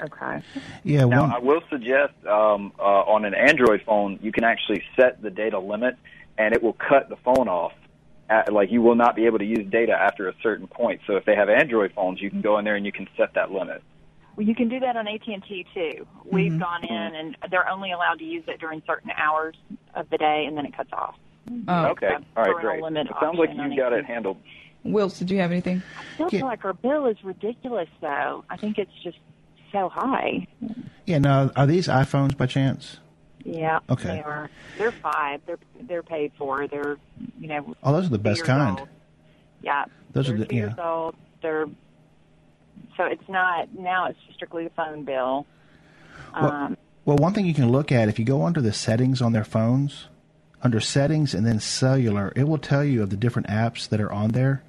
Speaker 13: Okay.
Speaker 2: Yeah,
Speaker 3: Now,
Speaker 2: one,
Speaker 3: I will suggest um, uh, on an Android phone, you can actually set the data limit, and it will cut the phone off. At, like you will not be able to use data after a certain point. So if they have Android phones, you can go in there and you can set that limit.
Speaker 13: Well, you can do that on AT and T too. We've mm-hmm. gone in, and they're only allowed to use it during certain hours of the day, and then it cuts off.
Speaker 1: Oh,
Speaker 3: okay,
Speaker 13: the
Speaker 3: all right, great.
Speaker 13: limit
Speaker 3: It sounds like
Speaker 13: option on
Speaker 3: you got
Speaker 13: AT&T.
Speaker 3: it handled.
Speaker 1: Wills, did you have anything?
Speaker 13: I still feel like our bill is ridiculous, though. I think it's just so high.
Speaker 2: yeah. Now, are these iPhones by chance?
Speaker 13: Yeah,
Speaker 2: Okay.
Speaker 13: they are. They're five. They're they're paid for. They're you know.
Speaker 2: Oh, those are the best kind.
Speaker 13: old. Yeah,
Speaker 2: Those
Speaker 13: they're
Speaker 2: are the
Speaker 13: two years old. They're so it's not now. It's strictly the phone bill.
Speaker 2: Well-
Speaker 13: Um,
Speaker 2: Well, one thing you can look at if you go under the settings on their phones, under settings and then cellular, it will tell you of the different apps that are on there,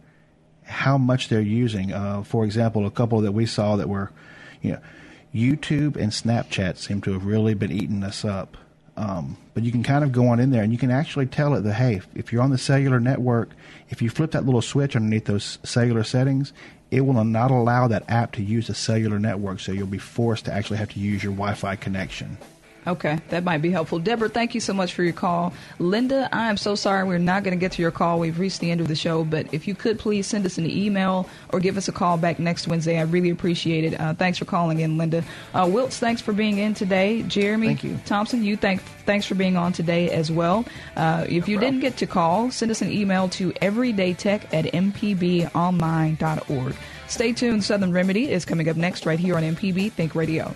Speaker 2: how much they're using. Uh, for example, a couple that we saw that were, you know, YouTube and Snapchat seem to have really been eating us up. Um, but you can kind of go on in there and you can actually tell it that, hey, if you're on the cellular network, if you flip that little switch underneath those cellular settings, it will not allow that app to use the cellular network. So you'll be forced to actually have to use your Wi Fi connection.
Speaker 1: Okay, that might be helpful. Deborah, thank you so much for your call. Linda, I am so sorry we're not going to get to your call. We've reached the end of the show, but if you could please send us an email or give us a call back next Wednesday, I really appreciate it. Uh, thanks for calling in, Linda. Uh, Wiltz, thanks for being in today. Jeremy thank
Speaker 2: you.
Speaker 1: Thompson, you thank, thanks for being on today as well. Uh, if you didn't get to call, send us an email to everydaytech at mpbonline.org. Stay tuned. Southern Remedy is coming up next right here on MPB Think Radio.